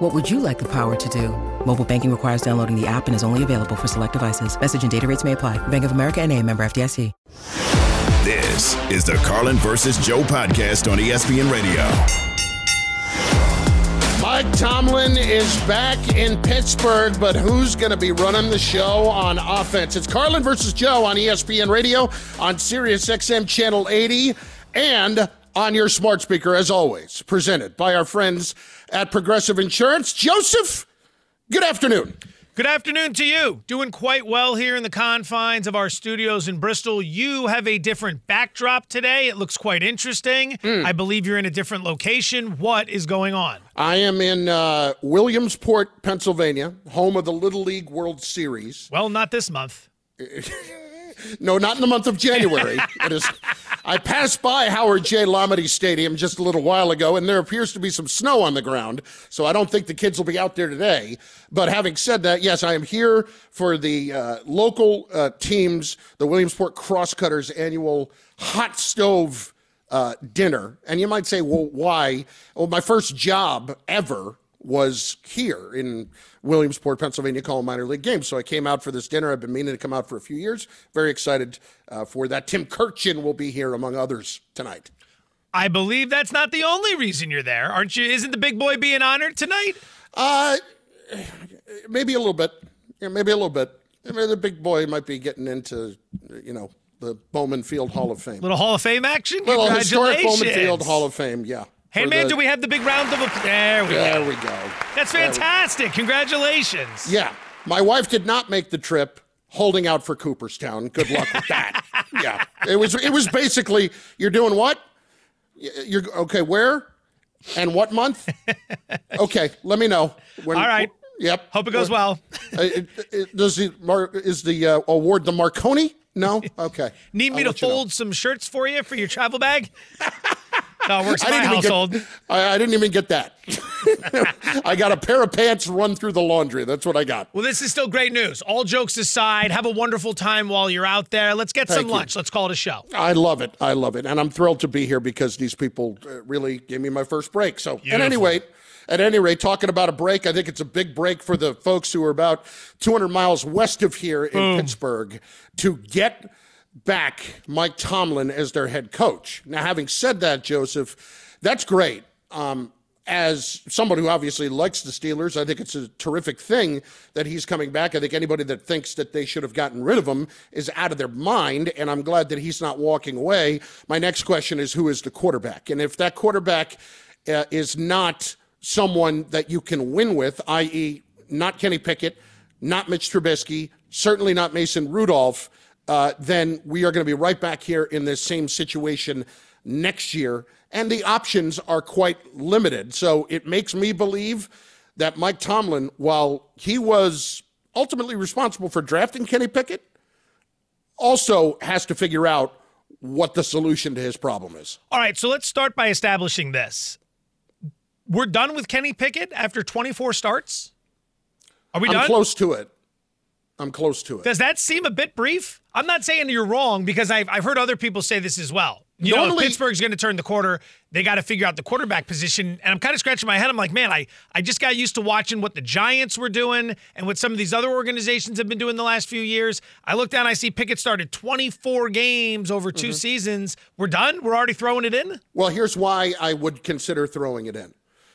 What would you like the power to do? Mobile banking requires downloading the app and is only available for select devices. Message and data rates may apply. Bank of America and a member FDIC. This is the Carlin versus Joe podcast on ESPN Radio. Mike Tomlin is back in Pittsburgh, but who's going to be running the show on offense? It's Carlin versus Joe on ESPN Radio, on Sirius XM Channel 80, and on your smart speaker, as always, presented by our friends at Progressive Insurance. Joseph, good afternoon. Good afternoon to you. Doing quite well here in the confines of our studios in Bristol. You have a different backdrop today. It looks quite interesting. Mm. I believe you're in a different location. What is going on? I am in uh, Williamsport, Pennsylvania, home of the Little League World Series. Well, not this month. no, not in the month of January. it is. I passed by Howard J. Lamade Stadium just a little while ago, and there appears to be some snow on the ground. So I don't think the kids will be out there today. But having said that, yes, I am here for the uh, local uh, teams, the Williamsport Crosscutters annual hot stove uh, dinner. And you might say, well, why? Well, my first job ever was here in Williamsport, Pennsylvania, calling minor league games. So I came out for this dinner. I've been meaning to come out for a few years. Very excited uh, for that. Tim Kurkjian will be here, among others, tonight. I believe that's not the only reason you're there, aren't you? Isn't the big boy being honored tonight? Uh, maybe a little bit. Yeah, maybe a little bit. Maybe the big boy might be getting into, you know, the Bowman Field Hall of Fame. Little Hall of Fame action. Little historic Bowman Field Hall of Fame. Yeah. Hey man, the, do we have the big round of applause? There we there go. we go. That's fantastic. Congratulations. Yeah. My wife did not make the trip holding out for Cooperstown. Good luck with that. yeah. It was it was basically you're doing what? You're okay, where? And what month? okay, let me know. When, All right. Yep. Hope it goes well. Uh, it, it, does the is the uh, award the Marconi? No. Okay. Need me I'll to fold know. some shirts for you for your travel bag? No, it works in my household. Get, I, I, didn't even get that. I got a pair of pants run through the laundry. That's what I got. Well, this is still great news. All jokes aside, have a wonderful time while you're out there. Let's get Thank some you. lunch. Let's call it a show. I love it. I love it. And I'm thrilled to be here because these people uh, really gave me my first break. So, Beautiful. at any rate, at any rate, talking about a break, I think it's a big break for the folks who are about 200 miles west of here in Boom. Pittsburgh to get back Mike Tomlin as their head coach. Now, having said that, Joseph, that's great. Um, as someone who obviously likes the Steelers, I think it's a terrific thing that he's coming back. I think anybody that thinks that they should have gotten rid of him is out of their mind, and I'm glad that he's not walking away. My next question is who is the quarterback? And if that quarterback uh, is not someone that you can win with, i.e., not Kenny Pickett, not Mitch Trubisky, certainly not Mason Rudolph, uh, then we are going to be right back here in this same situation next year. And the options are quite limited. So it makes me believe that Mike Tomlin, while he was ultimately responsible for drafting Kenny Pickett, also has to figure out what the solution to his problem is. All right, so let's start by establishing this. We're done with Kenny Pickett after 24 starts? Are we I'm done? close to it. I'm close to it. Does that seem a bit brief? I'm not saying you're wrong because I've, I've heard other people say this as well. You Normally, know, Pittsburgh's going to turn the quarter, they got to figure out the quarterback position. And I'm kind of scratching my head. I'm like, man, I, I just got used to watching what the Giants were doing and what some of these other organizations have been doing the last few years. I look down, I see Pickett started 24 games over 2 mm-hmm. seasons. We're done? We're already throwing it in? Well, here's why I would consider throwing it in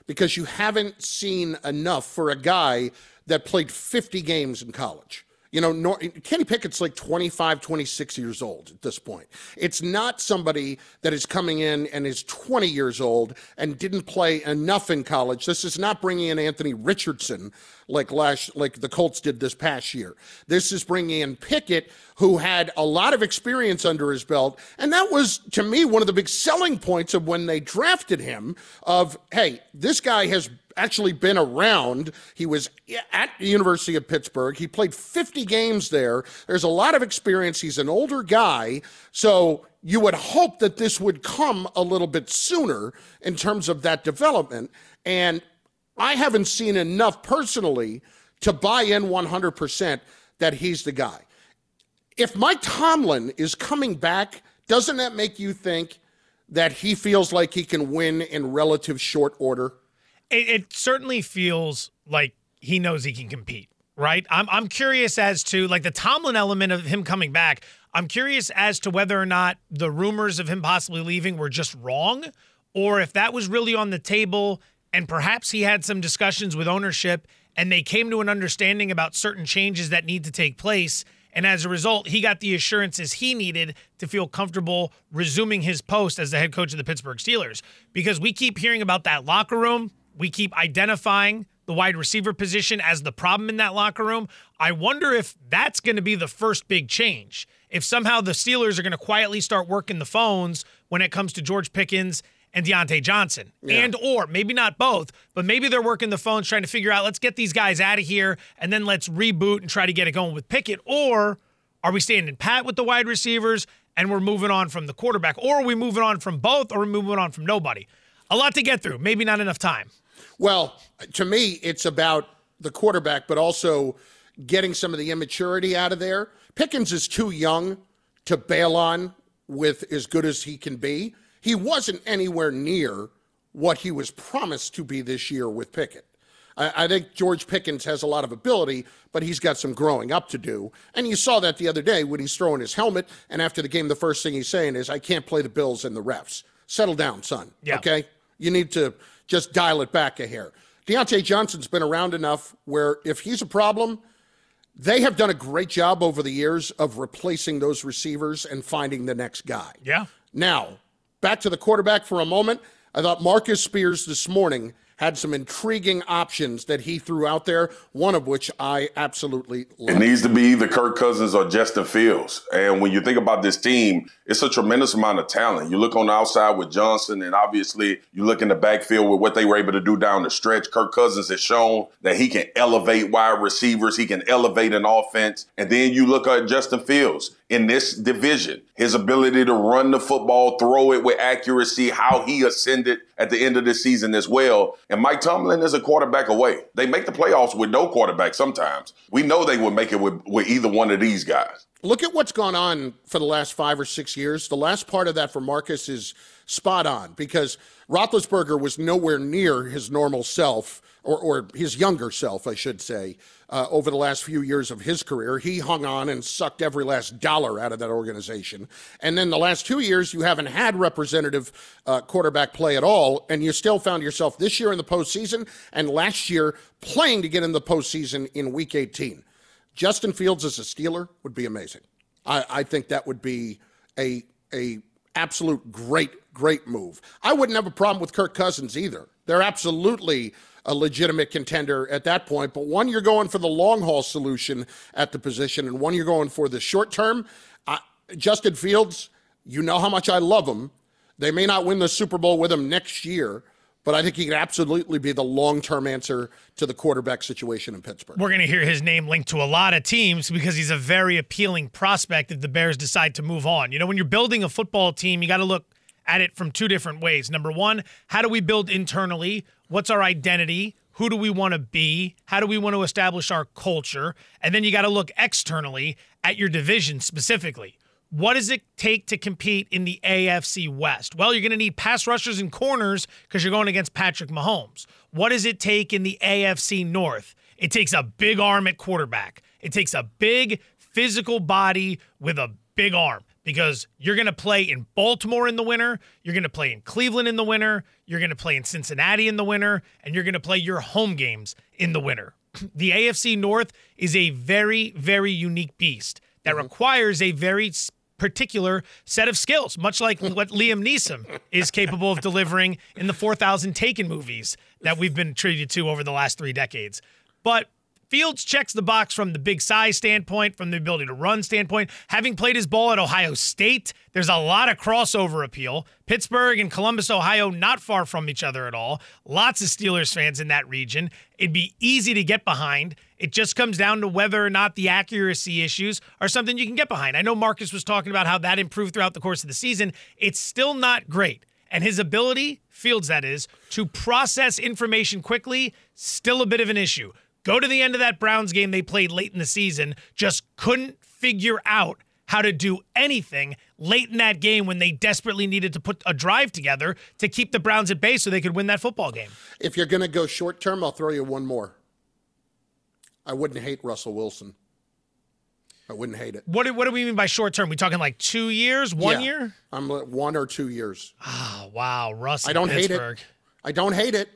because you haven't seen enough for a guy that played 50 games in college. You know, nor, Kenny Pickett's like 25, 26 years old at this point. It's not somebody that is coming in and is 20 years old and didn't play enough in college. This is not bringing in Anthony Richardson like last, like the Colts did this past year. This is bringing in Pickett, who had a lot of experience under his belt, and that was to me one of the big selling points of when they drafted him. Of hey, this guy has actually been around. He was at the University of Pittsburgh. He played 50 games there. There's a lot of experience. He's an older guy. So you would hope that this would come a little bit sooner in terms of that development. And I haven't seen enough personally to buy in 100% that he's the guy. If Mike Tomlin is coming back, doesn't that make you think that he feels like he can win in relative short order? It, it certainly feels like he knows he can compete, right? I'm I'm curious as to like the Tomlin element of him coming back. I'm curious as to whether or not the rumors of him possibly leaving were just wrong, or if that was really on the table and perhaps he had some discussions with ownership and they came to an understanding about certain changes that need to take place. And as a result, he got the assurances he needed to feel comfortable resuming his post as the head coach of the Pittsburgh Steelers. Because we keep hearing about that locker room we keep identifying the wide receiver position as the problem in that locker room. I wonder if that's going to be the first big change. If somehow the Steelers are going to quietly start working the phones when it comes to George Pickens and Diontae Johnson. Yeah. And or maybe not both, but maybe they're working the phones trying to figure out let's get these guys out of here and then let's reboot and try to get it going with Pickett. Or are we standing pat with the wide receivers and we're moving on from the quarterback? Or are we moving on from both or are we moving on from nobody? A lot to get through. Maybe not enough time. Well, to me, it's about the quarterback, but also getting some of the immaturity out of there. Pickens is too young to bail on with as good as he can be. He wasn't anywhere near what he was promised to be this year with Pickett. I, I, think George Pickens has a lot of ability, but he's got some growing up to do. And you saw that the other day when he's throwing his helmet, and after the game, the first thing he's saying is, I can't play the Bills and the refs. Settle down, son. Yeah. Okay? You need to just dial it back a hair. Diontae Johnson's been around enough where if he's a problem, they have done a great job over the years of replacing those receivers and finding the next guy. Yeah. Now, back to the quarterback for a moment. I thought Marcus Spears this morning had some intriguing options that he threw out there, one of which I absolutely love. It needs to be either Kirk Cousins or Justin Fields. And when you think about this team, it's a tremendous amount of talent. You look on the outside with Johnson, and obviously you look in the backfield with what they were able to do down the stretch. Kirk Cousins has shown that he can elevate wide receivers, he can elevate an offense. And then you look at Justin Fields in this division. His ability to run the football, throw it with accuracy, how he ascended at the end of the season as well. And Mike Tomlin is a quarterback away. They make the playoffs with no quarterback sometimes. We know they would make it with, with either one of these guys. Look at what's gone on for the last five or six years. The last part of that for Marcus is spot on because Roethlisberger was nowhere near his normal self or, or his younger self, I should say, uh, over the last few years of his career. He hung on and sucked every last dollar out of that organization. And then the last two years, you haven't had representative uh, quarterback play at all, and you still found yourself this year in the postseason and last year playing to get in the postseason in Week 18. Justin Fields as a Steeler would be amazing. I, I think that would be a a absolute great great move. I wouldn't have a problem with Kirk Cousins either. They're absolutely a legitimate contender at that point. But one, you're going for the long haul solution at the position, and one, you're going for the short term. Justin Fields, you know how much I love him. They may not win the Super Bowl with him next year, but I think he could absolutely be the long term answer to the quarterback situation in Pittsburgh. We're going to hear his name linked to a lot of teams because he's a very appealing prospect if the Bears decide to move on. You know, when you're building a football team, you got to look at it from two different ways. Number one, how do we build internally? What's our identity? Who do we want to be? How do we want to establish our culture? And then you got to look externally at your division specifically. What does it take to compete in the AFC West? Well, you're going to need pass rushers and corners because you're going against Patrick Mahomes. What does it take in the AFC North? It takes a big arm at quarterback. It takes a big physical body with a big arm because you're going to play in Baltimore in the winter, you're going to play in Cleveland in the winter, you're going to play in Cincinnati in the winter, and you're going to play your home games in the winter. The AFC North is a very, very unique beast that mm-hmm. requires a very particular set of skills, much like what Liam Neeson is capable of delivering in the 4,000 Taken movies that we've been treated to over the last three decades. But Fields checks the box from the big size standpoint, from the ability to run standpoint. Having played his ball at Ohio State, there's a lot of crossover appeal. Pittsburgh and Columbus, Ohio, not far from each other at all. Lots of Steelers fans in that region. It'd be easy to get behind. It just comes down to whether or not the accuracy issues are something you can get behind. I know Marcus was talking about how that improved throughout the course of the season. It's still not great. And his ability, Fields that is, to process information quickly, still a bit of an issue. Go to the end of that Browns game they played late in the season, just couldn't figure out how to do anything late in that game when they desperately needed to put a drive together to keep the Browns at bay so they could win that football game. If you're going to go short term, I'll throw you one more. I wouldn't hate Russell Wilson. I wouldn't hate it. What do, what do we mean by short term? We talking like two years, one yeah, year? I'm one or two years. Oh wow, Russ. I don't Pittsburgh. hate it. I don't hate it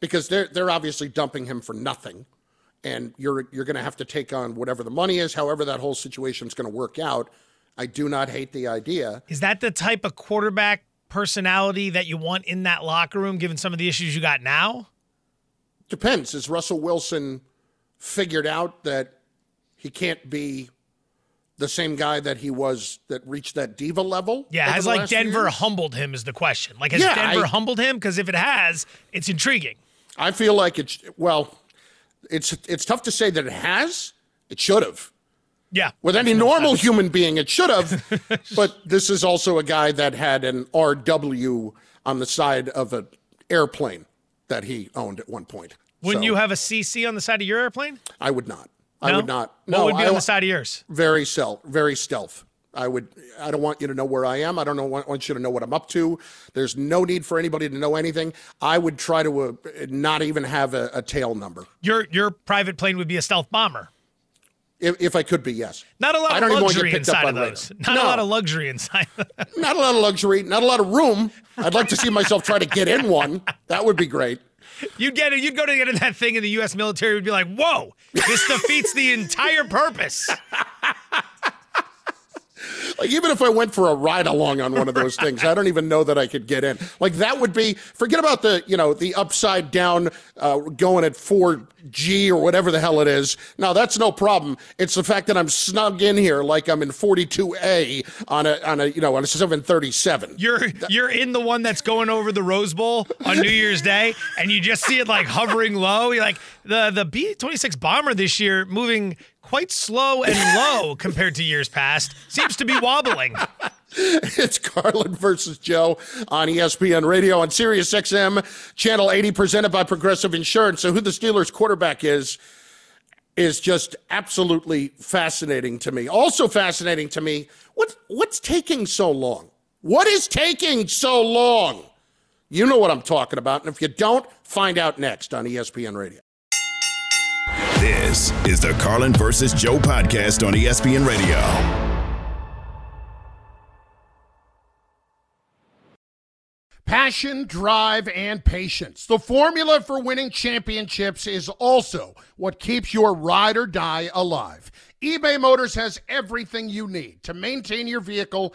because they're they're obviously dumping him for nothing and you're you're going to have to take on whatever the money is, however that whole situation is going to work out. I do not hate the idea. Is that the type of quarterback personality that you want in that locker room, given some of the issues you got now? Depends. Is Russell Wilson figured out that he can't be the same guy that he was that reached that diva level? Yeah, has like Denver humbled him is the question. Like has yeah, Denver I, humbled him? Because if it has, it's intriguing. I feel like it's well, it's it's tough to say that it has. It should have. Yeah. With any normal human being, it should have. but this is also a guy that had an RW on the side of an airplane that he owned at one point. Wouldn't so, you have a CC on the side of your airplane? I would not. No? I would not. No, what would be I, on the side of yours? Very stealth. Very stealth. I would. I don't want you to know where I am. I don't know. want you to know what I'm up to. There's no need for anybody to know anything. I would try to uh, not even have a, a, tail number. Your your private plane would be a stealth bomber. If, if I could be, yes. Not a lot of luxury inside of those. Not no. a lot of luxury inside. not a lot of luxury. Not a lot of room. I'd like to see myself try to get in one. That would be great. You'd get it. You'd go to get in that thing in the U.S. military. Would be like, "Whoa, this defeats the entire purpose." like even if I went for a ride along on one of those things, I don't even know that I could get in. Like that would be forget about the you know the upside down uh, going at four G or whatever the hell it is. Now that's no problem. It's the fact that I'm snug in here like I'm in 42A on a on a you know on a 737. You're you're in the one that's going over the Rose Bowl on New Year's Day, and you just see it like hovering low. You're like the the B 26 bomber this year moving quite slow and low compared to years past. Seems to be wobbling. It's Carlin versus Joe on ESPN Radio on Sirius XM, channel 80, presented by Progressive Insurance. So, who the Steelers quarterback is, is just absolutely fascinating to me. Also fascinating to me, what, what's taking so long? What is taking so long? You know what I'm talking about. And if you don't, find out next on ESPN Radio. This is the Carlin versus Joe podcast on ESPN Radio. Passion, drive, and patience. The formula for winning championships is also what keeps your ride or die alive. eBay Motors has everything you need to maintain your vehicle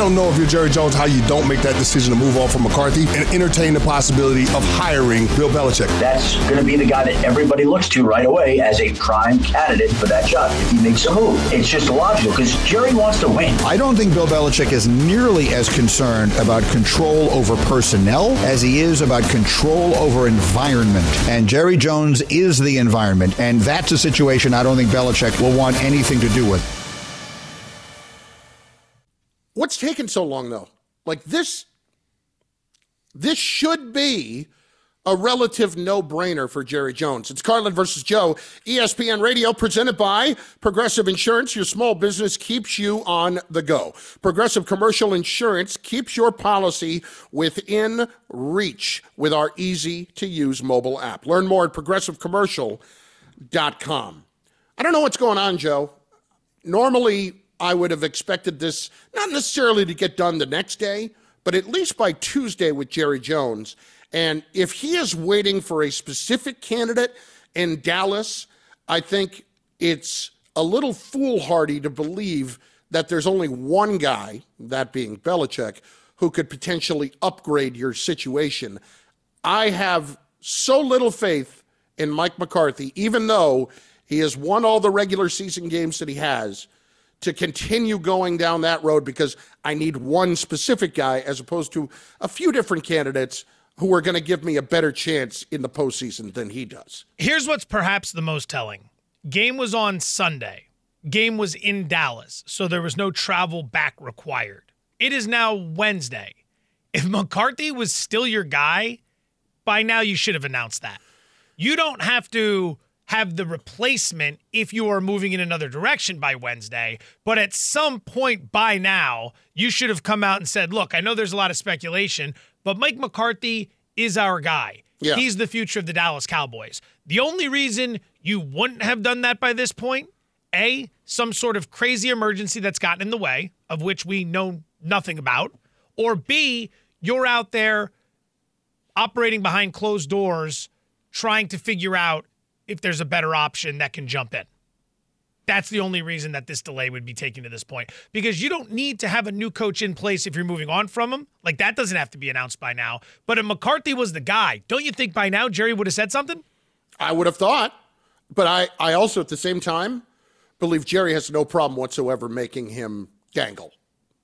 Don't know if you're Jerry Jones how you don't make that decision to move on from McCarthy and entertain the possibility of hiring Bill Belichick. That's going to be the guy that everybody looks to right away as a prime candidate for that job if he makes a move. It's just logical because Jerry wants to win. I don't think Bill Belichick is nearly as concerned about control over personnel as he is about control over environment. And Jerry Jones is the environment. And that's a situation I don't think Belichick will want anything to do with. What's taken so long though? Like this this should be a relative no-brainer for Jerry Jones. It's Carlin versus Joe, ESPN Radio, presented by Progressive Insurance. Your small business keeps you on the go. Progressive Commercial Insurance keeps your policy within reach with our easy-to-use mobile app. Learn more at progressivecommercial.com. I don't know what's going on, Joe. Normally, I would have expected this not necessarily to get done the next day, but at least by Tuesday with Jerry Jones. And if he is waiting for a specific candidate in Dallas, I think it's a little foolhardy to believe that there's only one guy, that being Belichick, who could potentially upgrade your situation. I have so little faith in Mike McCarthy, even though he has won all the regular season games that he has to continue going down that road because I need one specific guy as opposed to a few different candidates who are going to give me a better chance in the postseason than he does. Here's what's perhaps the most telling game was on Sunday, game was in Dallas, so there was no travel back required. It is now Wednesday. If McCarthy was still your guy, by now you should have announced that. You don't have to have the replacement if you are moving in another direction by Wednesday. But at some point by now, you should have come out and said, look, I know there's a lot of speculation, but Mike McCarthy is our guy. Yeah. He's the future of the Dallas Cowboys. The only reason you wouldn't have done that by this point, A, some sort of crazy emergency that's gotten in the way, of which we know nothing about, or B, you're out there operating behind closed doors trying to figure out if there's a better option that can jump in. That's the only reason that this delay would be taken to this point because you don't need to have a new coach in place if you're moving on from him. Like that doesn't have to be announced by now. But if McCarthy was the guy, don't you think by now Jerry would have said something? I would have thought. But I, I also at the same time believe Jerry has no problem whatsoever making him dangle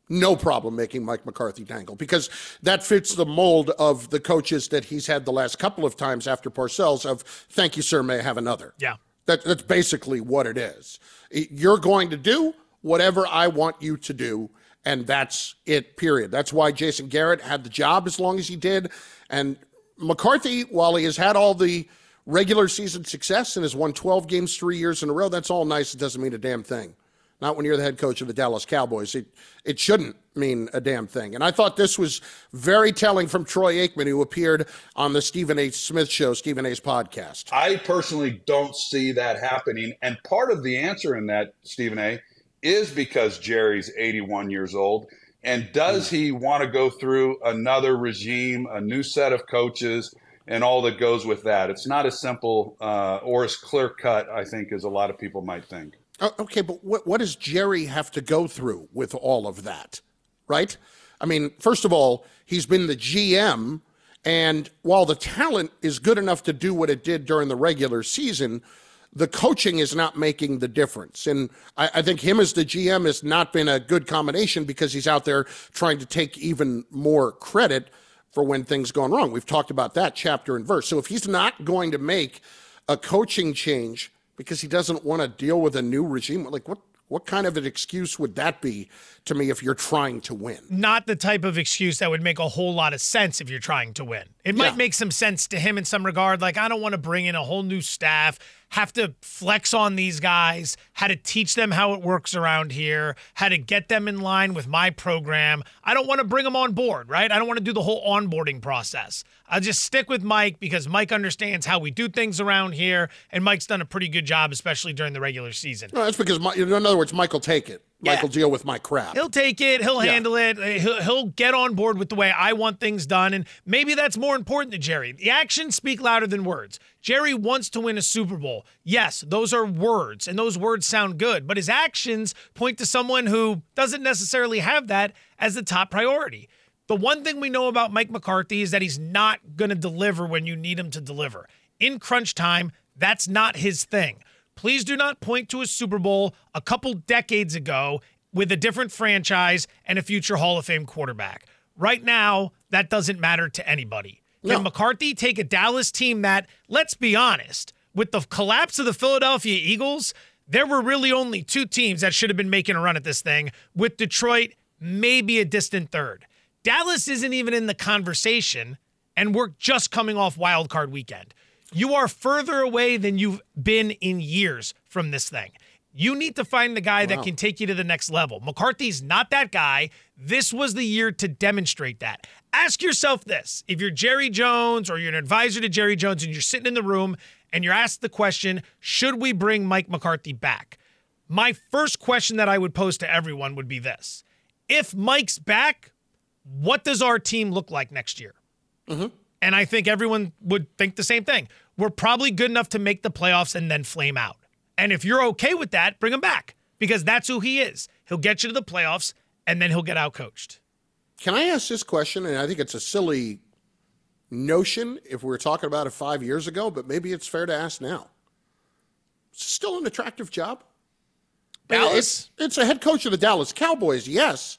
no problem making Mike McCarthy dangle because that fits the mold of the coaches that he's had the last couple of times after Parcells of thank you, sir, may I have another. Yeah. That, that's basically what it is. You're going to do whatever I want you to do, and that's it, period. That's why Jason Garrett had the job as long as he did. And McCarthy, while he has had all the regular season success and has won 12 games three years in a row, that's all nice. It doesn't mean a damn thing not when you're the head coach of the Dallas Cowboys. It, it shouldn't mean a damn thing. And I thought this was very telling from Troy Aikman, who appeared on the Stephen A. Smith show, Stephen A.'s podcast. I personally don't see that happening. And part of the answer in that, Stephen A., is because Jerry's 81 years old. And does he want to go through another regime, a new set of coaches, and all that goes with that? It's not as simple uh, or as clear cut, I think, as a lot of people might think. Oh, okay, but what, what does Jerry have to go through with all of that, right? I mean, first of all, he's been the GM, and while the talent is good enough to do what it did during the regular season, the coaching is not making the difference. And I, I, think him as the GM has not been a good combination because he's out there trying to take even more credit for when things gone wrong. We've talked about that chapter and verse. So if he's not going to make a coaching change because he doesn't want to deal with a new regime. Like what what kind of an excuse would that be to me if you're trying to win? Not the type of excuse that would make a whole lot of sense if you're trying to win. It might yeah. make some sense to him in some regard. Like, I don't want to bring in a whole new staff have to flex on these guys, how to teach them how it works around here, how to get them in line with my program. I don't want to bring them on board, right? I don't want to do the whole onboarding process. I'll just stick with Mike because Mike understands how we do things around here, and Mike's done a pretty good job, especially during the regular season. No, that's because, in other words, Mike will take it. Michael deal with my crap. He'll take it. He'll yeah. handle it. Eh, he'll, he'll get on board with the way I want things done. And maybe that's more important to Jerry. The actions speak louder than words. Jerry wants to win a Super Bowl. Yes, those are words, and those words sound good. But his actions point to someone who doesn't necessarily have that as the top priority. The one thing we know about Mike McCarthy is that he's not going to deliver when you need him to deliver. In crunch time, that's not his thing. Please do not point to a Super Bowl a couple decades ago with a different franchise and a future Hall of Fame quarterback. Right now, that doesn't matter to anybody. Can no. McCarthy take a Dallas team that, let's be honest, with the collapse of the Philadelphia Eagles, there were really only two teams that should have been making a run at this thing, with Detroit maybe a distant third. Dallas isn't even in the conversation, and we're just coming off wild card weekend. You are further away than you've been in years from this thing. You need to find the guy wow. that can take you to the next level. McCarthy's not that guy. This was the year to demonstrate that. Ask yourself this if you're Jerry Jones or you're an advisor to Jerry Jones and you're sitting in the room and you're asked the question, should we bring Mike McCarthy back? My first question that I would pose to everyone would be this If Mike's back, what does our team look like next year? Mm-hmm. And I think everyone would think the same thing. We're probably good enough to make the playoffs and then flame out. And if you're okay with that, bring him back because that's who he is. He'll get you to the playoffs and then he'll get out coached. Can I ask this question? And I think it's a silly notion if we were talking about it five years ago, but maybe it's fair to ask now. Still an attractive job? Dallas? It's, it's a head coach of the Dallas Cowboys, yes,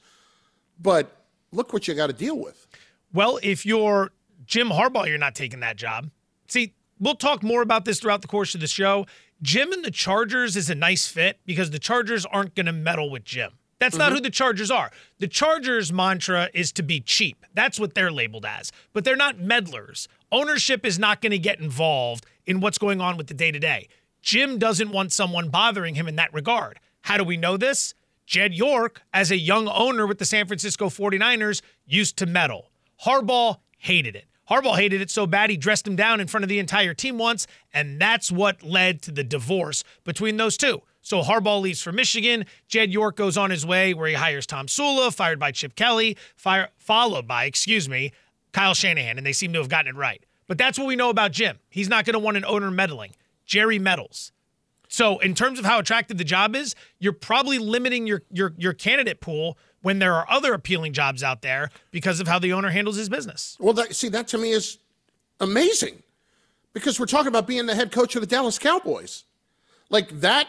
but look what you got to deal with. Well, if you're Jim Harbaugh, you're not taking that job. See, we'll talk more about this throughout the course of the show. Jim and the Chargers is a nice fit because the Chargers aren't going to meddle with Jim. That's mm-hmm. not who the Chargers are. The Chargers' mantra is to be cheap. That's what they're labeled as. But they're not meddlers. Ownership is not going to get involved in what's going on with the day to day. Jim doesn't want someone bothering him in that regard. How do we know this? Jed York, as a young owner with the San Francisco 49ers, used to meddle. Harbaugh hated it. Harbaugh hated it so bad he dressed him down in front of the entire team once, and that's what led to the divorce between those two. So Harbaugh leaves for Michigan. Jed York goes on his way where he hires Tomsula, fired by Chip Kelly, fire, followed by, excuse me, Kyle Shanahan, and they seem to have gotten it right. But that's what we know about Jim. He's not going to want an owner meddling. Jerry meddles. So in terms of how attractive the job is, you're probably limiting your your your candidate pool when there are other appealing jobs out there because of how the owner handles his business. Well, that, see, that to me is amazing because we're talking about being the head coach of the Dallas Cowboys. Like that,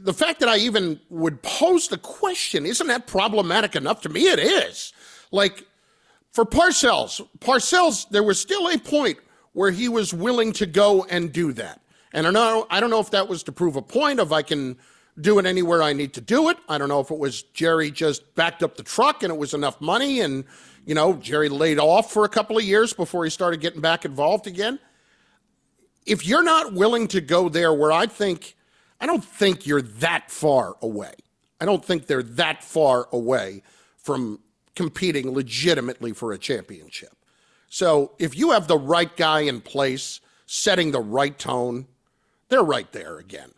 the fact that I even would pose the question, isn't that problematic enough? To me, it is. Like for Parcells, Parcells, there was still a point where he was willing to go and do that. And I know I don't know if that was to prove a point of I can do it anywhere I need to do it. I don't know if it was Jerry just backed up the truck and it was enough money and, you know, Jerry laid off for a couple of years before he started getting back involved again. If you're not willing to go there where I think, I don't think you're that far away. I don't think they're that far away from competing legitimately for a championship. So if you have the right guy in place, setting the right tone, they're right there again.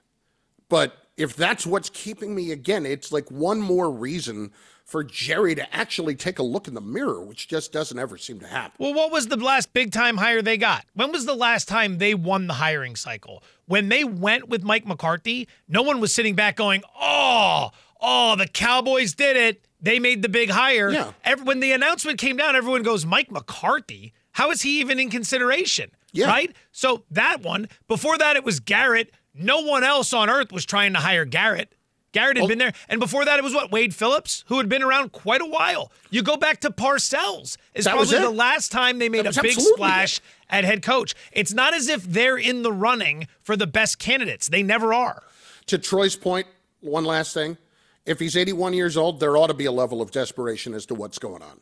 But if that's what's keeping me again, it's like one more reason for Jerry to actually take a look in the mirror, which just doesn't ever seem to happen. Well, what was the last big time hire they got? When was the last time they won the hiring cycle? When they went with Mike McCarthy, no one was sitting back going, oh, oh, the Cowboys did it. They made the big hire. Yeah. Every, when the announcement came down, everyone goes, Mike McCarthy? How is he even in consideration? Yeah. Right? So that one. Before that, it was Garrett no one else on earth was trying to hire Garrett. Garrett had oh. been there. And before that, it was what? Wade Phillips, who had been around quite a while. You go back to Parcells. Is probably the last time they made a big splash it. at head coach. It's not as if they're in the running for the best candidates. They never are. To Troy's point, one last thing. If he's 81 years old, there ought to be a level of desperation as to what's going on.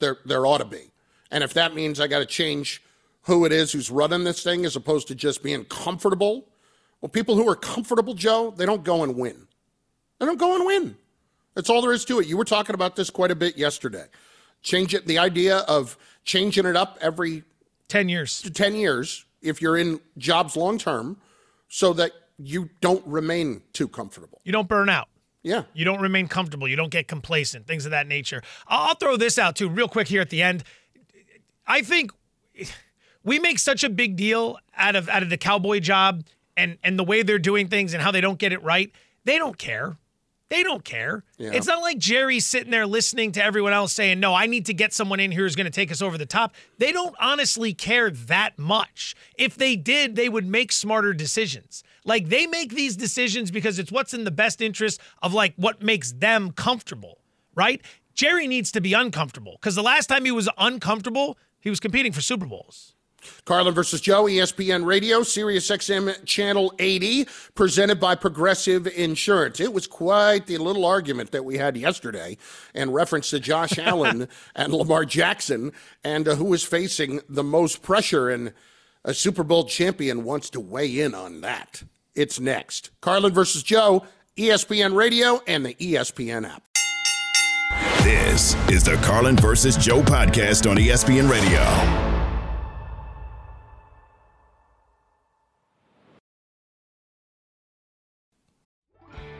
There, there ought to be. And if that means I got to change who it is who's running this thing as opposed to just being comfortable well, people who are comfortable, Joe, they don't go and win. They don't go and win. That's all there is to it. You were talking about this quite a bit yesterday. Change it, the idea of changing it up every 10 years. 10 years if you're in jobs long term so that you don't remain too comfortable. You don't burn out. Yeah. You don't remain comfortable. You don't get complacent, things of that nature. I'll throw this out too, real quick here at the end. I think we make such a big deal out of out of the cowboy job and and the way they're doing things and how they don't get it right. They don't care. They don't care. Yeah. It's not like Jerry's sitting there listening to everyone else saying, No, I need to get someone in here who's going to take us over the top. They don't honestly care that much. If they did, they would make smarter decisions. Like they make these decisions because it's what's in the best interest of like what makes them comfortable, right? Jerry needs to be uncomfortable because the last time he was uncomfortable, he was competing for Super Bowls. Carlin versus Joe, ESPN Radio, Sirius XM Channel 80, presented by Progressive Insurance. It was quite the little argument that we had yesterday in reference to Josh Allen and Lamar Jackson and uh, who is facing the most pressure. And a Super Bowl champion wants to weigh in on that. It's next. Carlin versus Joe, ESPN Radio, and the ESPN app. This is the Carlin versus Joe podcast on ESPN Radio.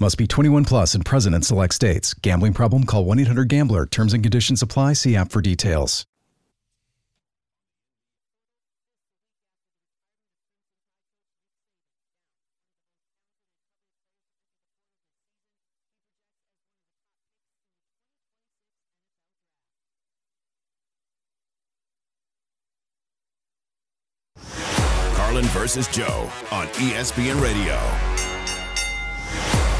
Must be 21 plus and present in select states. Gambling problem? Call 1 800 GAMBLER. Terms and conditions apply. See app for details. Carlin versus Joe on ESPN Radio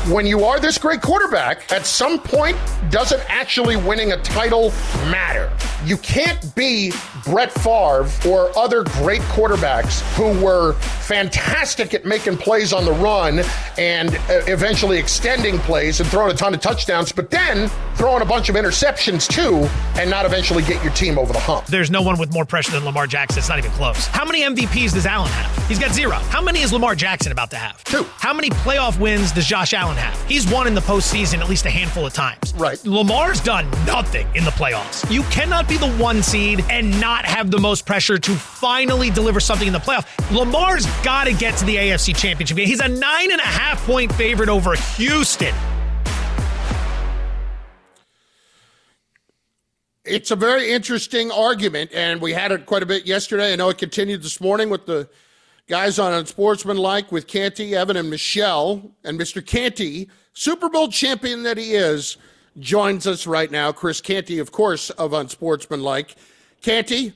when you are this great quarterback, at some point, doesn't actually winning a title matter? You can't be Brett Favre or other great quarterbacks who were fantastic at making plays on the run and uh, eventually extending plays and throwing a ton of touchdowns, but then throwing a bunch of interceptions too and not eventually get your team over the hump. There's no one with more pressure than Lamar Jackson. It's not even close. How many MVPs does Allen have? He's got zero. How many is Lamar Jackson about to have? Two. How many playoff wins does Josh Allen have? He's won in the postseason at least a handful of times. Right. Lamar's done nothing in the playoffs. You cannot be the one seed and not have the most pressure to finally deliver something in the playoff. Lamar's got to get to the AFC Championship game. He's a nine and a half point favorite over Houston. It's a very interesting argument, and we had it quite a bit yesterday. I know it continued this morning with the guys on Unsportsmanlike with Canty, Evan, and Michelle. And Mr. Canty, Super Bowl champion that he is, joins us right now. Chris Canty, of course, of Unsportsmanlike. Canty,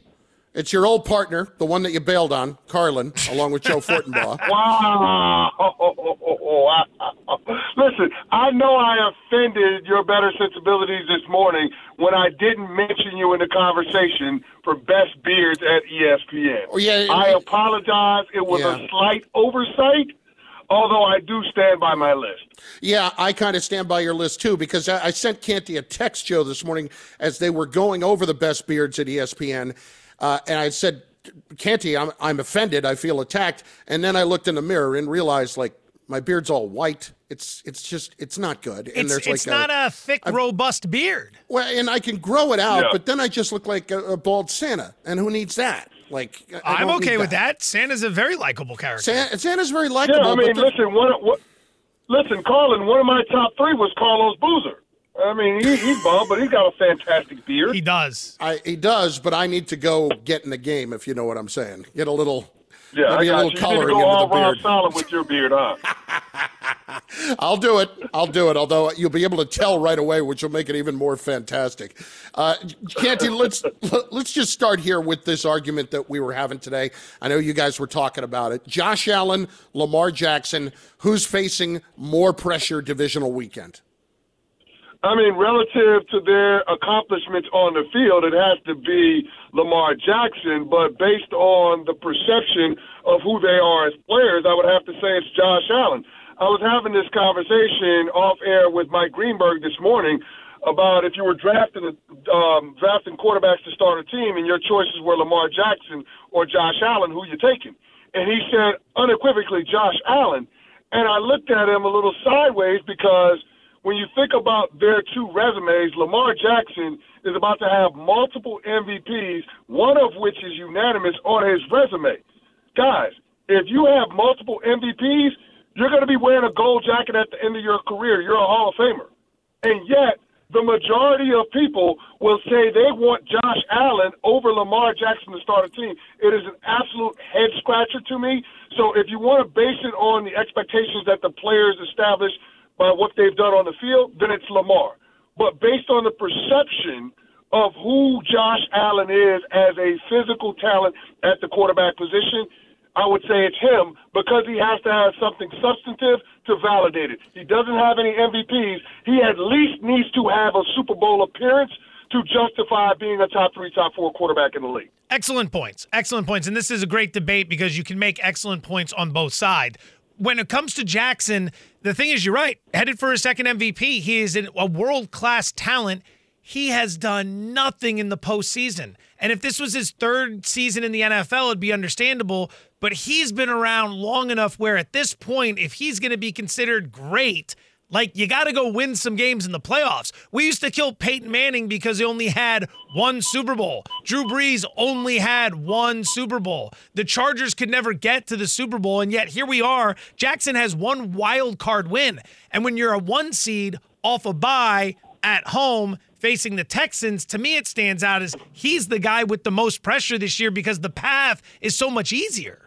it's your old partner, the one that you bailed on, Carlin, along with Joe Fortenbaugh. wow. Listen, I know I offended your better sensibilities this morning when I didn't mention you in the conversation for best beards at ESPN. Oh, yeah, I apologize. It was yeah. a slight oversight although I do stand by my list. Yeah, I kind of stand by your list too because I, sent Canty a text, Joe, this morning as they were going over the best beards at ESPN, uh, and I said, Canty, I'm, I'm offended. I feel attacked. And then I looked in the mirror and realized, like, my beard's all white. It's it's just it's not good. And it's, there's it's like not a, a thick, a, robust beard. Well, and I can grow it out, yeah. but then I just look like a, a, bald Santa, and who needs that? Like I am okay with that. that. Santa's a very likable character. Santa, Santa's very likable. Yeah, I mean, listen, one, what, listen, Carlin. One of my top three was Carlos Boozer. I mean, he, he's bald, but he's got a fantastic beard. He does. I, he does, but I need to go get in the game, if you know what I'm saying. Get a little, yeah, maybe a little you. coloring you into the beard. solid with your beard, huh? I'll do it. I'll do it. Although you'll be able to tell right away, which will make it even more fantastic. Uh, Canty, let's let's just start here with this argument that we were having today. I know you guys were talking about it. Josh Allen, Lamar Jackson, who's facing more pressure divisional weekend? I mean, relative to their accomplishments on the field, it has to be Lamar Jackson. But based on the perception of who they are as players, I would have to say it's Josh Allen. I was having this conversation off air with Mike Greenberg this morning about if you were drafting um, drafting quarterbacks to start a team and your choices were Lamar Jackson or Josh Allen, who you taking? And he said unequivocally Josh Allen. And I looked at him a little sideways because when you think about their two resumes, Lamar Jackson is about to have multiple MVPs, one of which is unanimous on his resume. Guys, if you have multiple MVPs, you're going to be wearing a gold jacket at the end of your career. You're a Hall of Famer. And yet, the majority of people will say they want Josh Allen over Lamar Jackson to start a team. It is an absolute head scratcher to me. So if you want to base it on the expectations that the players establish by what they've done on the field, then it's Lamar. But based on the perception of who Josh Allen is as a physical talent at the quarterback position, I would say it's him because he has to have something substantive to validate it. He doesn't have any MVPs. He at least needs to have a Super Bowl appearance to justify being a top three, top four quarterback in the league. Excellent points. Excellent points. And this is a great debate because you can make excellent points on both sides. When it comes to Jackson, the thing is, you're right. Headed for a second MVP. He is a world class talent he has done nothing in the postseason. And if this was his third season in the NFL, it'd be understandable. But he's been around long enough where at this point, if he's going to be considered great, like you got to go win some games in the playoffs. We used to kill Peyton Manning because he only had one Super Bowl. Drew Brees only had one Super Bowl. The Chargers could never get to the Super Bowl, and yet here we are. Jackson has one wild card win. And when you're a one seed off a bye at home, facing the Texans, to me it stands out as he's the guy with the most pressure this year because the path is so much easier.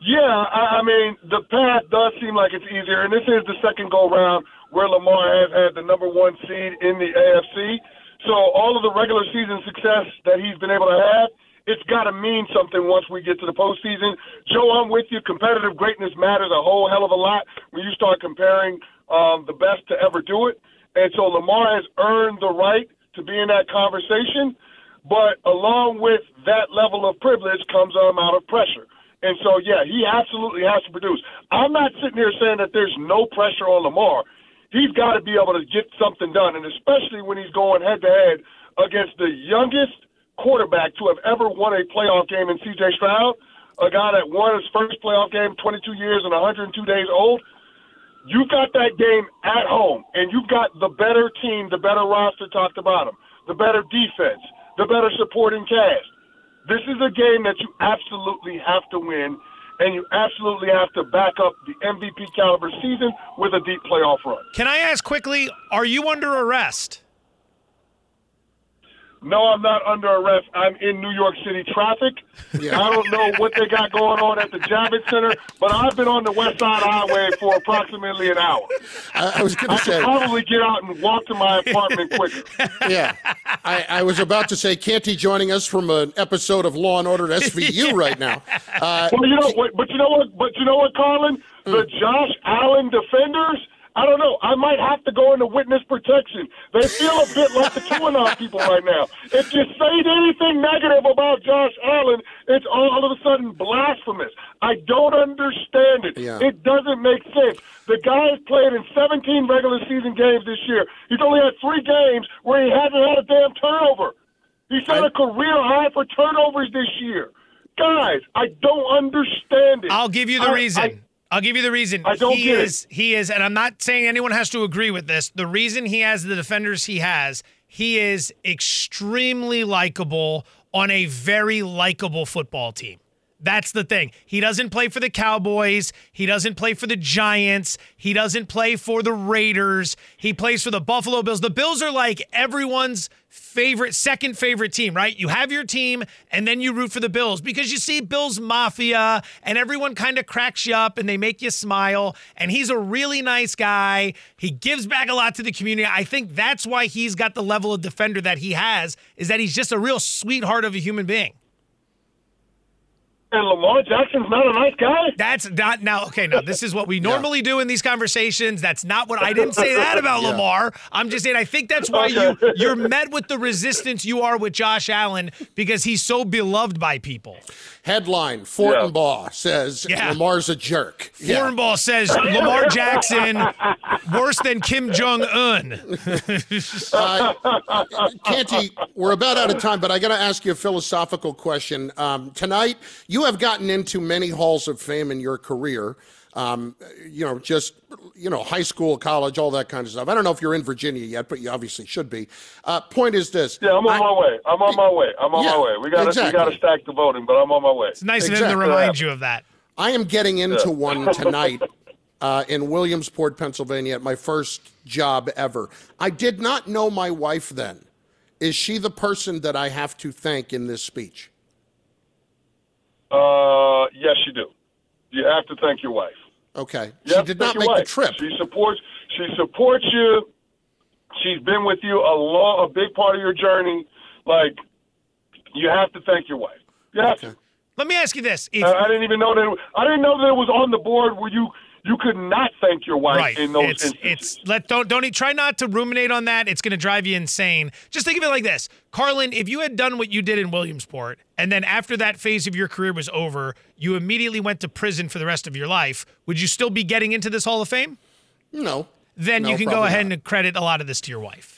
Yeah, I, I mean the path does seem like it's easier, and this is the second go round where Lamar has had the number one seed in the AFC. So all of the regular season success that he's been able to have, it's got to mean something once we get to the postseason. Joe, I'm with you. Competitive greatness matters a whole hell of a lot when you start comparing um, the best to ever do it. And so Lamar has earned the right to be in that conversation. But along with that level of privilege comes an amount of pressure. And so, yeah, he absolutely has to produce. I'm not sitting here saying that there's no pressure on Lamar. He's got to be able to get something done, and especially when he's going head to head against the youngest quarterback to have ever won a playoff game in C.J. Stroud, a guy that won his first playoff game 22 years and 102 days old you got that game at home, and you've got the better team, the better roster top to bottom, the better defense, the better supporting cast. This is a game that you absolutely have to win, and you absolutely have to back up the MVP caliber season with a deep playoff run. Can I ask quickly, are you under arrest? No, I'm not under arrest. I'm in New York City traffic. Yeah. I don't know what they got going on at the Javits Center, but I've been on the West Side Highway for approximately an hour. I, I was going to say. I probably get out and walk to my apartment quicker. Yeah. I, I, was about to say, Canty joining us from an episode of Law and Order SVU right now. Uh, well, you know, but you know what? But you know what, Carlin? The hmm. Josh Allen defenders – I don't know. I might have to go into witness protection. They feel a bit like the QAnon people right now. If you say anything negative about Josh Allen, it's all of a sudden blasphemous. I don't understand it. Yeah. It doesn't make sense. The guy has played in 17 regular season games this year. He's only had three games where he hasn't had a damn turnover. He's had a career high for turnovers this year. Guys, I don't understand it. I'll give you the I, reason. I, I'll give you the reason. I don't he get is it. he is, and I'm not saying anyone has to agree with this. The reason he has the defenders he has, he is extremely likable on a very likable football team. That's the thing. He doesn't play for the Cowboys. He doesn't play for the Giants. He doesn't play for the Raiders. He plays for the Buffalo Bills. The Bills are like everyone's favorite, second favorite team, right? You have your team and then you root for the Bills because you see Bills Mafia and everyone kind of cracks you up and they make you smile. And he's a really nice guy. He gives back a lot to the community. I think that's why he's got the level of defender that he has, is that he's just a real sweetheart of a human being. And Lamar Jackson's not a nice guy. That's not now. Okay, now this is what we normally do in these conversations. That's not what I didn't say that about yeah. Lamar. I'm just saying I think that's why okay. you you're met with the resistance you are with Josh Allen because he's so beloved by people. Headline: Fortenbaugh yeah. says yeah. Lamar's a jerk. Fortenbaugh says Lamar Jackson worse than Kim Jong Un. uh, Canty, we're about out of time, but I got to ask you a philosophical question. Um, tonight, you have gotten into many halls of fame in your career. Um, you know, just you know, high school, college, all that kind of stuff. I don't know if you're in Virginia yet, but you obviously should be. Uh, point is this: Yeah, I'm on I, my way. I'm on my way. I'm on yeah, my way. We got exactly. we got to stack the voting, but I'm on my way. It's nice exactly. of him to remind you of that. I am getting into yeah. one tonight. Uh, in Williamsport, Pennsylvania, at my first job ever. I did not know my wife then. Is she the person that I have to thank in this speech? Uh, yes, you do. You have to thank your wife. Okay. You she did not make wife. the trip. She supports. She supports you. She's been with you a long, a big part of your journey. Like, you have to thank your wife. You have okay. to. Let me ask you this: if, I didn't even know that. It, I didn't know that it was on the board where you you could not thank your wife right. in those it's, instances. It's let don't don't try not to ruminate on that. It's going to drive you insane. Just think of it like this, Carlin. If you had done what you did in Williamsport, and then after that phase of your career was over, you immediately went to prison for the rest of your life, would you still be getting into this Hall of Fame? No. Then no, you can go ahead not. and credit a lot of this to your wife.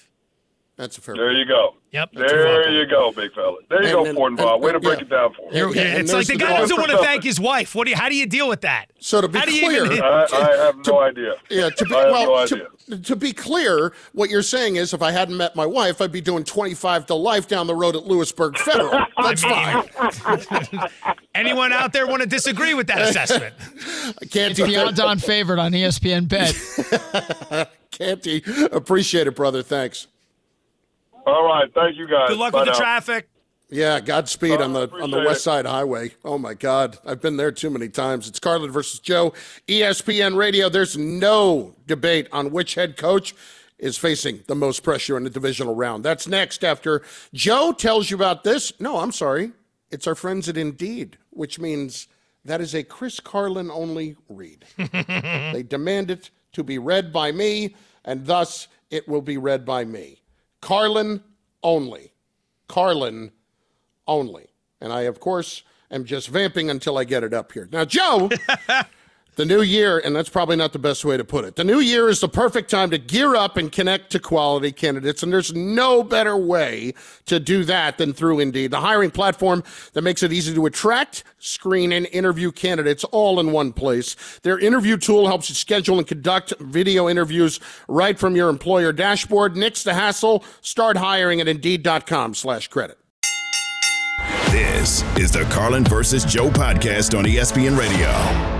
That's a fair. There point. you go. Yep. There you go, big fella. There you and, go, Fortenbaugh. Way to break yeah. it down for me. Yeah, it's like the guy doesn't want to thank his wife. What do you? How do you deal with that? So to be clear, even, I, I, have no to, idea. Yeah. To be well, no to, to, be clear, what you're saying is, if I hadn't met my wife, I'd be doing 25 to life down the road at Lewisburg Federal. That's fine. Anyone out there want to disagree with that assessment? I can't. It's the odds-on favorite on ESPN Bet. Canty, appreciate it, brother. Thanks. All right, thank you guys. Good luck Bye with now. the traffic. Yeah, Godspeed uh, on the on the West Side Highway. Oh my God, I've been there too many times. It's Carlin versus Joe, ESPN Radio. There's no debate on which head coach is facing the most pressure in the divisional round. That's next after Joe tells you about this. No, I'm sorry, it's our friends at Indeed, which means that is a Chris Carlin only read. they demand it to be read by me, and thus it will be read by me. Carlin only. Carlin only. And I, of course, am just vamping until I get it up here. Now, Joe, the new year, and that's probably not the best way to put it, the new year is the perfect time to gear up and connect to quality candidates. And there's no better way to do that than through Indeed, the hiring platform that makes it easy to attract, screen, and interview candidates all in one place. Their interview tool helps you schedule and conduct video interviews right from your employer dashboard. Nix the hassle. Start hiring at Indeed.com slash credit. This is the Carlin versus Joe podcast on ESPN Radio.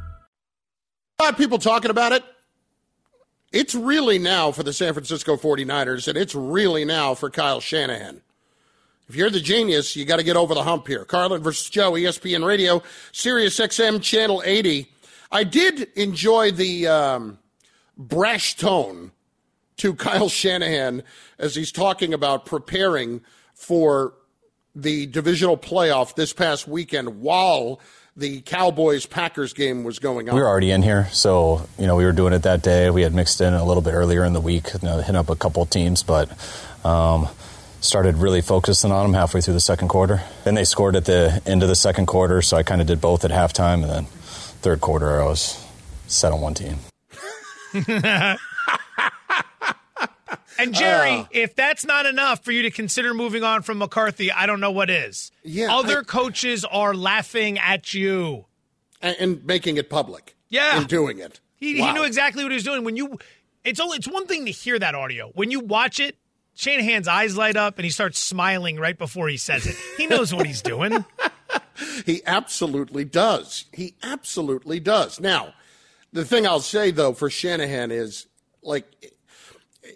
Lot of people talking about it. It's really now for the San Francisco 49ers, and it's really now for Kyle Shanahan. If you're the genius, you got to get over the hump here. Carlin versus Joe, ESPN Radio, Sirius XM, Channel 80. I did enjoy the um, brash tone to Kyle Shanahan as he's talking about preparing for the divisional playoff this past weekend while the Cowboys Packers game was going on. We were already in here, so you know we were doing it that day. We had mixed in a little bit earlier in the week, you know, hit up a couple teams, but um, started really focusing on them halfway through the second quarter. Then they scored at the end of the second quarter, so I kind of did both at halftime, and then third quarter I was set on one team. And Jerry, uh, if that's not enough for you to consider moving on from McCarthy, I don't know what is. Yeah, other I, coaches are laughing at you and, and, making it public. Yeah, and doing it. He, wow. he knew exactly what he was doing. When you, it's only it's one thing to hear that audio. When you watch it, Shanahan's eyes light up and he starts smiling right before he says it. He knows what he's doing. he absolutely does. He absolutely does. Now, the thing I'll say though for Shanahan is like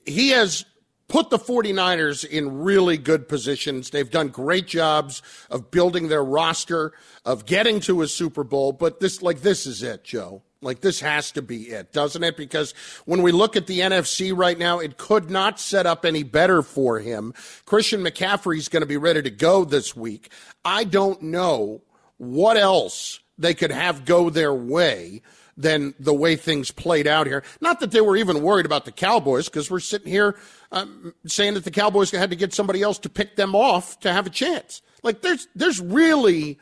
he has put the 49ers in really good positions. They've done great jobs of building their roster, of getting to a Super Bowl, but this like this is it, Joe. Like this has to be it, doesn't it? Because when we look at the NFC right now, it could not set up any better for him. Christian McCaffrey's going to be ready to go this week. I don't know what else they could have go their way than the way things played out here. Not that they were even worried about the Cowboys, because we're sitting here um, saying that the Cowboys had to get somebody else to pick them off to have a chance. Like there's there's really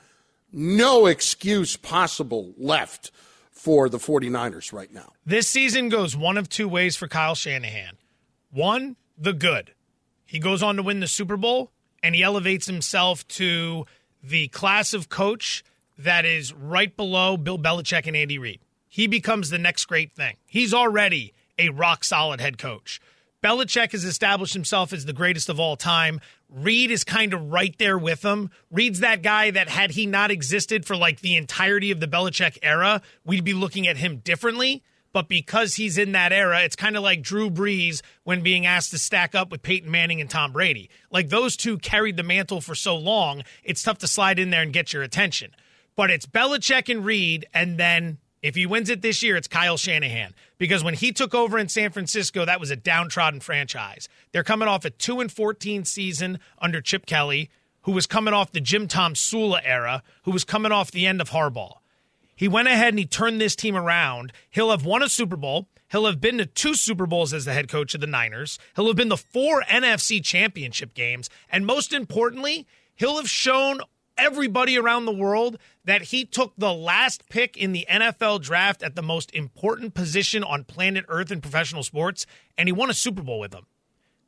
no excuse possible left for the 49ers right now. This season goes one of two ways for Kyle Shanahan. One, the good. He goes on to win the Super Bowl and he elevates himself to the class of coach that is right below Bill Belichick and Andy Reid he becomes the next great thing. He's already a rock solid head coach. Belichick has established himself as the greatest of all time. Reid is kind of right there with him. Reid's that guy that had he not existed for like the entirety of the Belichick era, we'd be looking at him differently. But because he's in that era, it's kind of like Drew Brees when being asked to stack up with Peyton Manning and Tom Brady. Like those two carried the mantle for so long, it's tough to slide in there and get your attention. But it's Belichick and Reid, and then if he wins it this year, it's Kyle Shanahan because when he took over in San Francisco, that was a downtrodden franchise. They're coming off a 2 and 14 season under Chip Kelly, who was coming off the Jim Tomsula era, who was coming off the end of Harbaugh. He went ahead and he turned this team around. He'll have won a Super Bowl. He'll have been to two Super Bowls as the head coach of the Niners. He'll have been to four NFC championship games. And most importantly, he'll have shown everybody around the world that he took the last pick in the NFL draft at the most important position on planet Earth in professional sports, and he won a Super Bowl with them.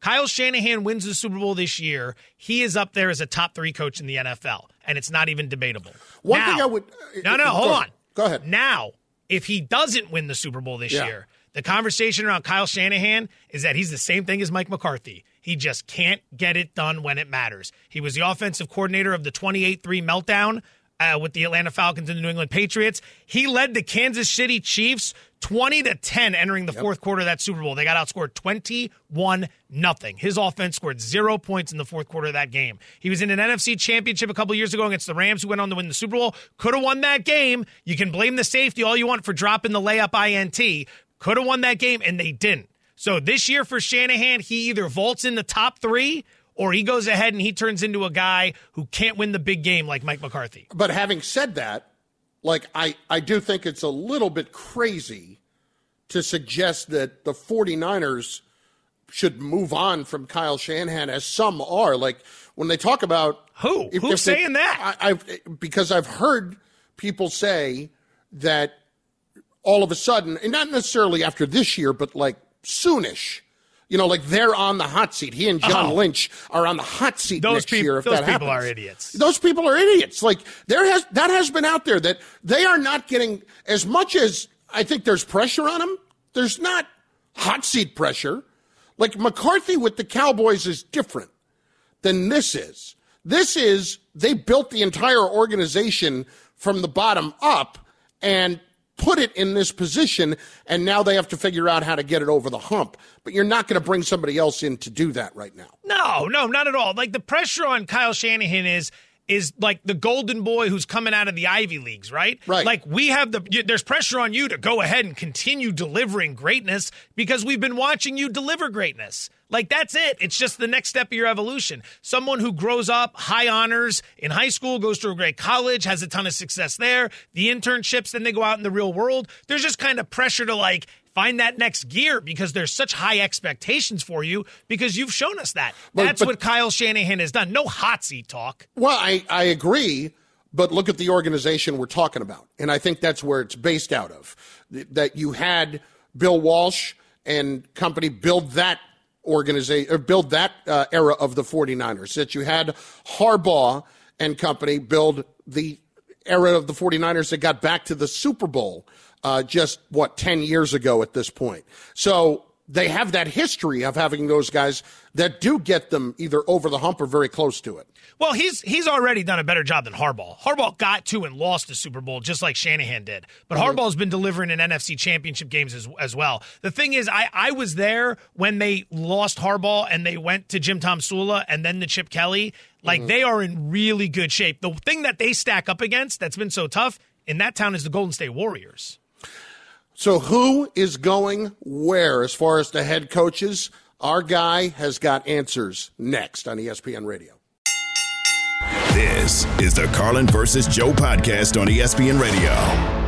Kyle Shanahan wins the Super Bowl this year. He is up there as a top three coach in the NFL, and it's not even debatable. One now, thing I would. Uh, no, no, hold go on. Go ahead. Now, if he doesn't win the Super Bowl this Yeah. year, the conversation around Kyle Shanahan is that he's the same thing as Mike McCarthy. He just can't get it done when it matters. He was the offensive coordinator of the 28 3 meltdown uh, with the Atlanta Falcons and the New England Patriots. He led the Kansas City Chiefs 20 to 10 entering the fourth quarter of that Super Bowl. They got outscored 21 nothing. His offense scored zero points in the fourth quarter of that game. He was in an NFC championship a couple years ago against the Rams, who went on to win the Super Bowl. Could have won that game. You can blame the safety all you want for dropping the layup INT. Could have won that game, and they didn't. So this year for Shanahan, he either vaults in the top three or he goes ahead and he turns into a guy who can't win the big game like Mike McCarthy. But having said that, like I, I do think it's a little bit crazy to suggest that the 49ers should move on from Kyle Shanahan as some are. Like when they talk about who if- who's if they- saying that? I, I've because I've heard people say that all of a sudden, and not necessarily after this year, but like soonish. You know, like they're on the hot seat. He and John Oh. Lynch are on the hot seat Those next peop- year. If those that people happens. are idiots. Those people are idiots. Like there has that has been out there that they are not getting as much as I think there's pressure on them. There's not hot seat pressure. Like McCarthy with the Cowboys is different than this is. This is they built the entire organization from the bottom up and put it in this position and now they have to figure out how to get it over the hump. But you're not going to bring somebody else in to do that right now. No, no, not at all. Like the pressure on Kyle Shanahan is is like the golden boy who's coming out of the Ivy Leagues, right? Right. Like we have the there's pressure on you to go ahead and continue delivering greatness because we've been watching you deliver greatness. Like that's it. It's just the next step of your evolution. Someone who grows up high honors in high school, goes to a great college, has a ton of success there, the internships, then they go out in the real world. There's just kind of pressure to like find that next gear because there's such high expectations for you because you've shown us that. That's but, what Kyle Shanahan has done. No hot seat talk. Well, I, I agree, but look at the organization we're talking about. And I think that's where it's based out of. That you had Bill Walsh and company build that organization or build that uh, era of the 49ers. That you had Harbaugh and company build the era of the 49ers that got back to the Super Bowl uh, just, what, 10 years ago at this point. So they have that history of having those guys that do get them either over the hump or very close to it. Well, he's he's already done a better job than Harbaugh. Harbaugh got to and lost the Super Bowl just like Shanahan did. But mm-hmm. Harbaugh's been delivering in NFC championship games as, as well. The thing is, I, I was there when they lost Harbaugh and they went to Jim Tomsula and then to Chip Kelly. Like mm-hmm. they are in really good shape. The thing that they stack up against that's been so tough in that town is the Golden State Warriors. So who is going where as far as the head coaches? Our guy has got answers next on ESPN Radio. This is the Carlin versus Joe podcast on ESPN Radio.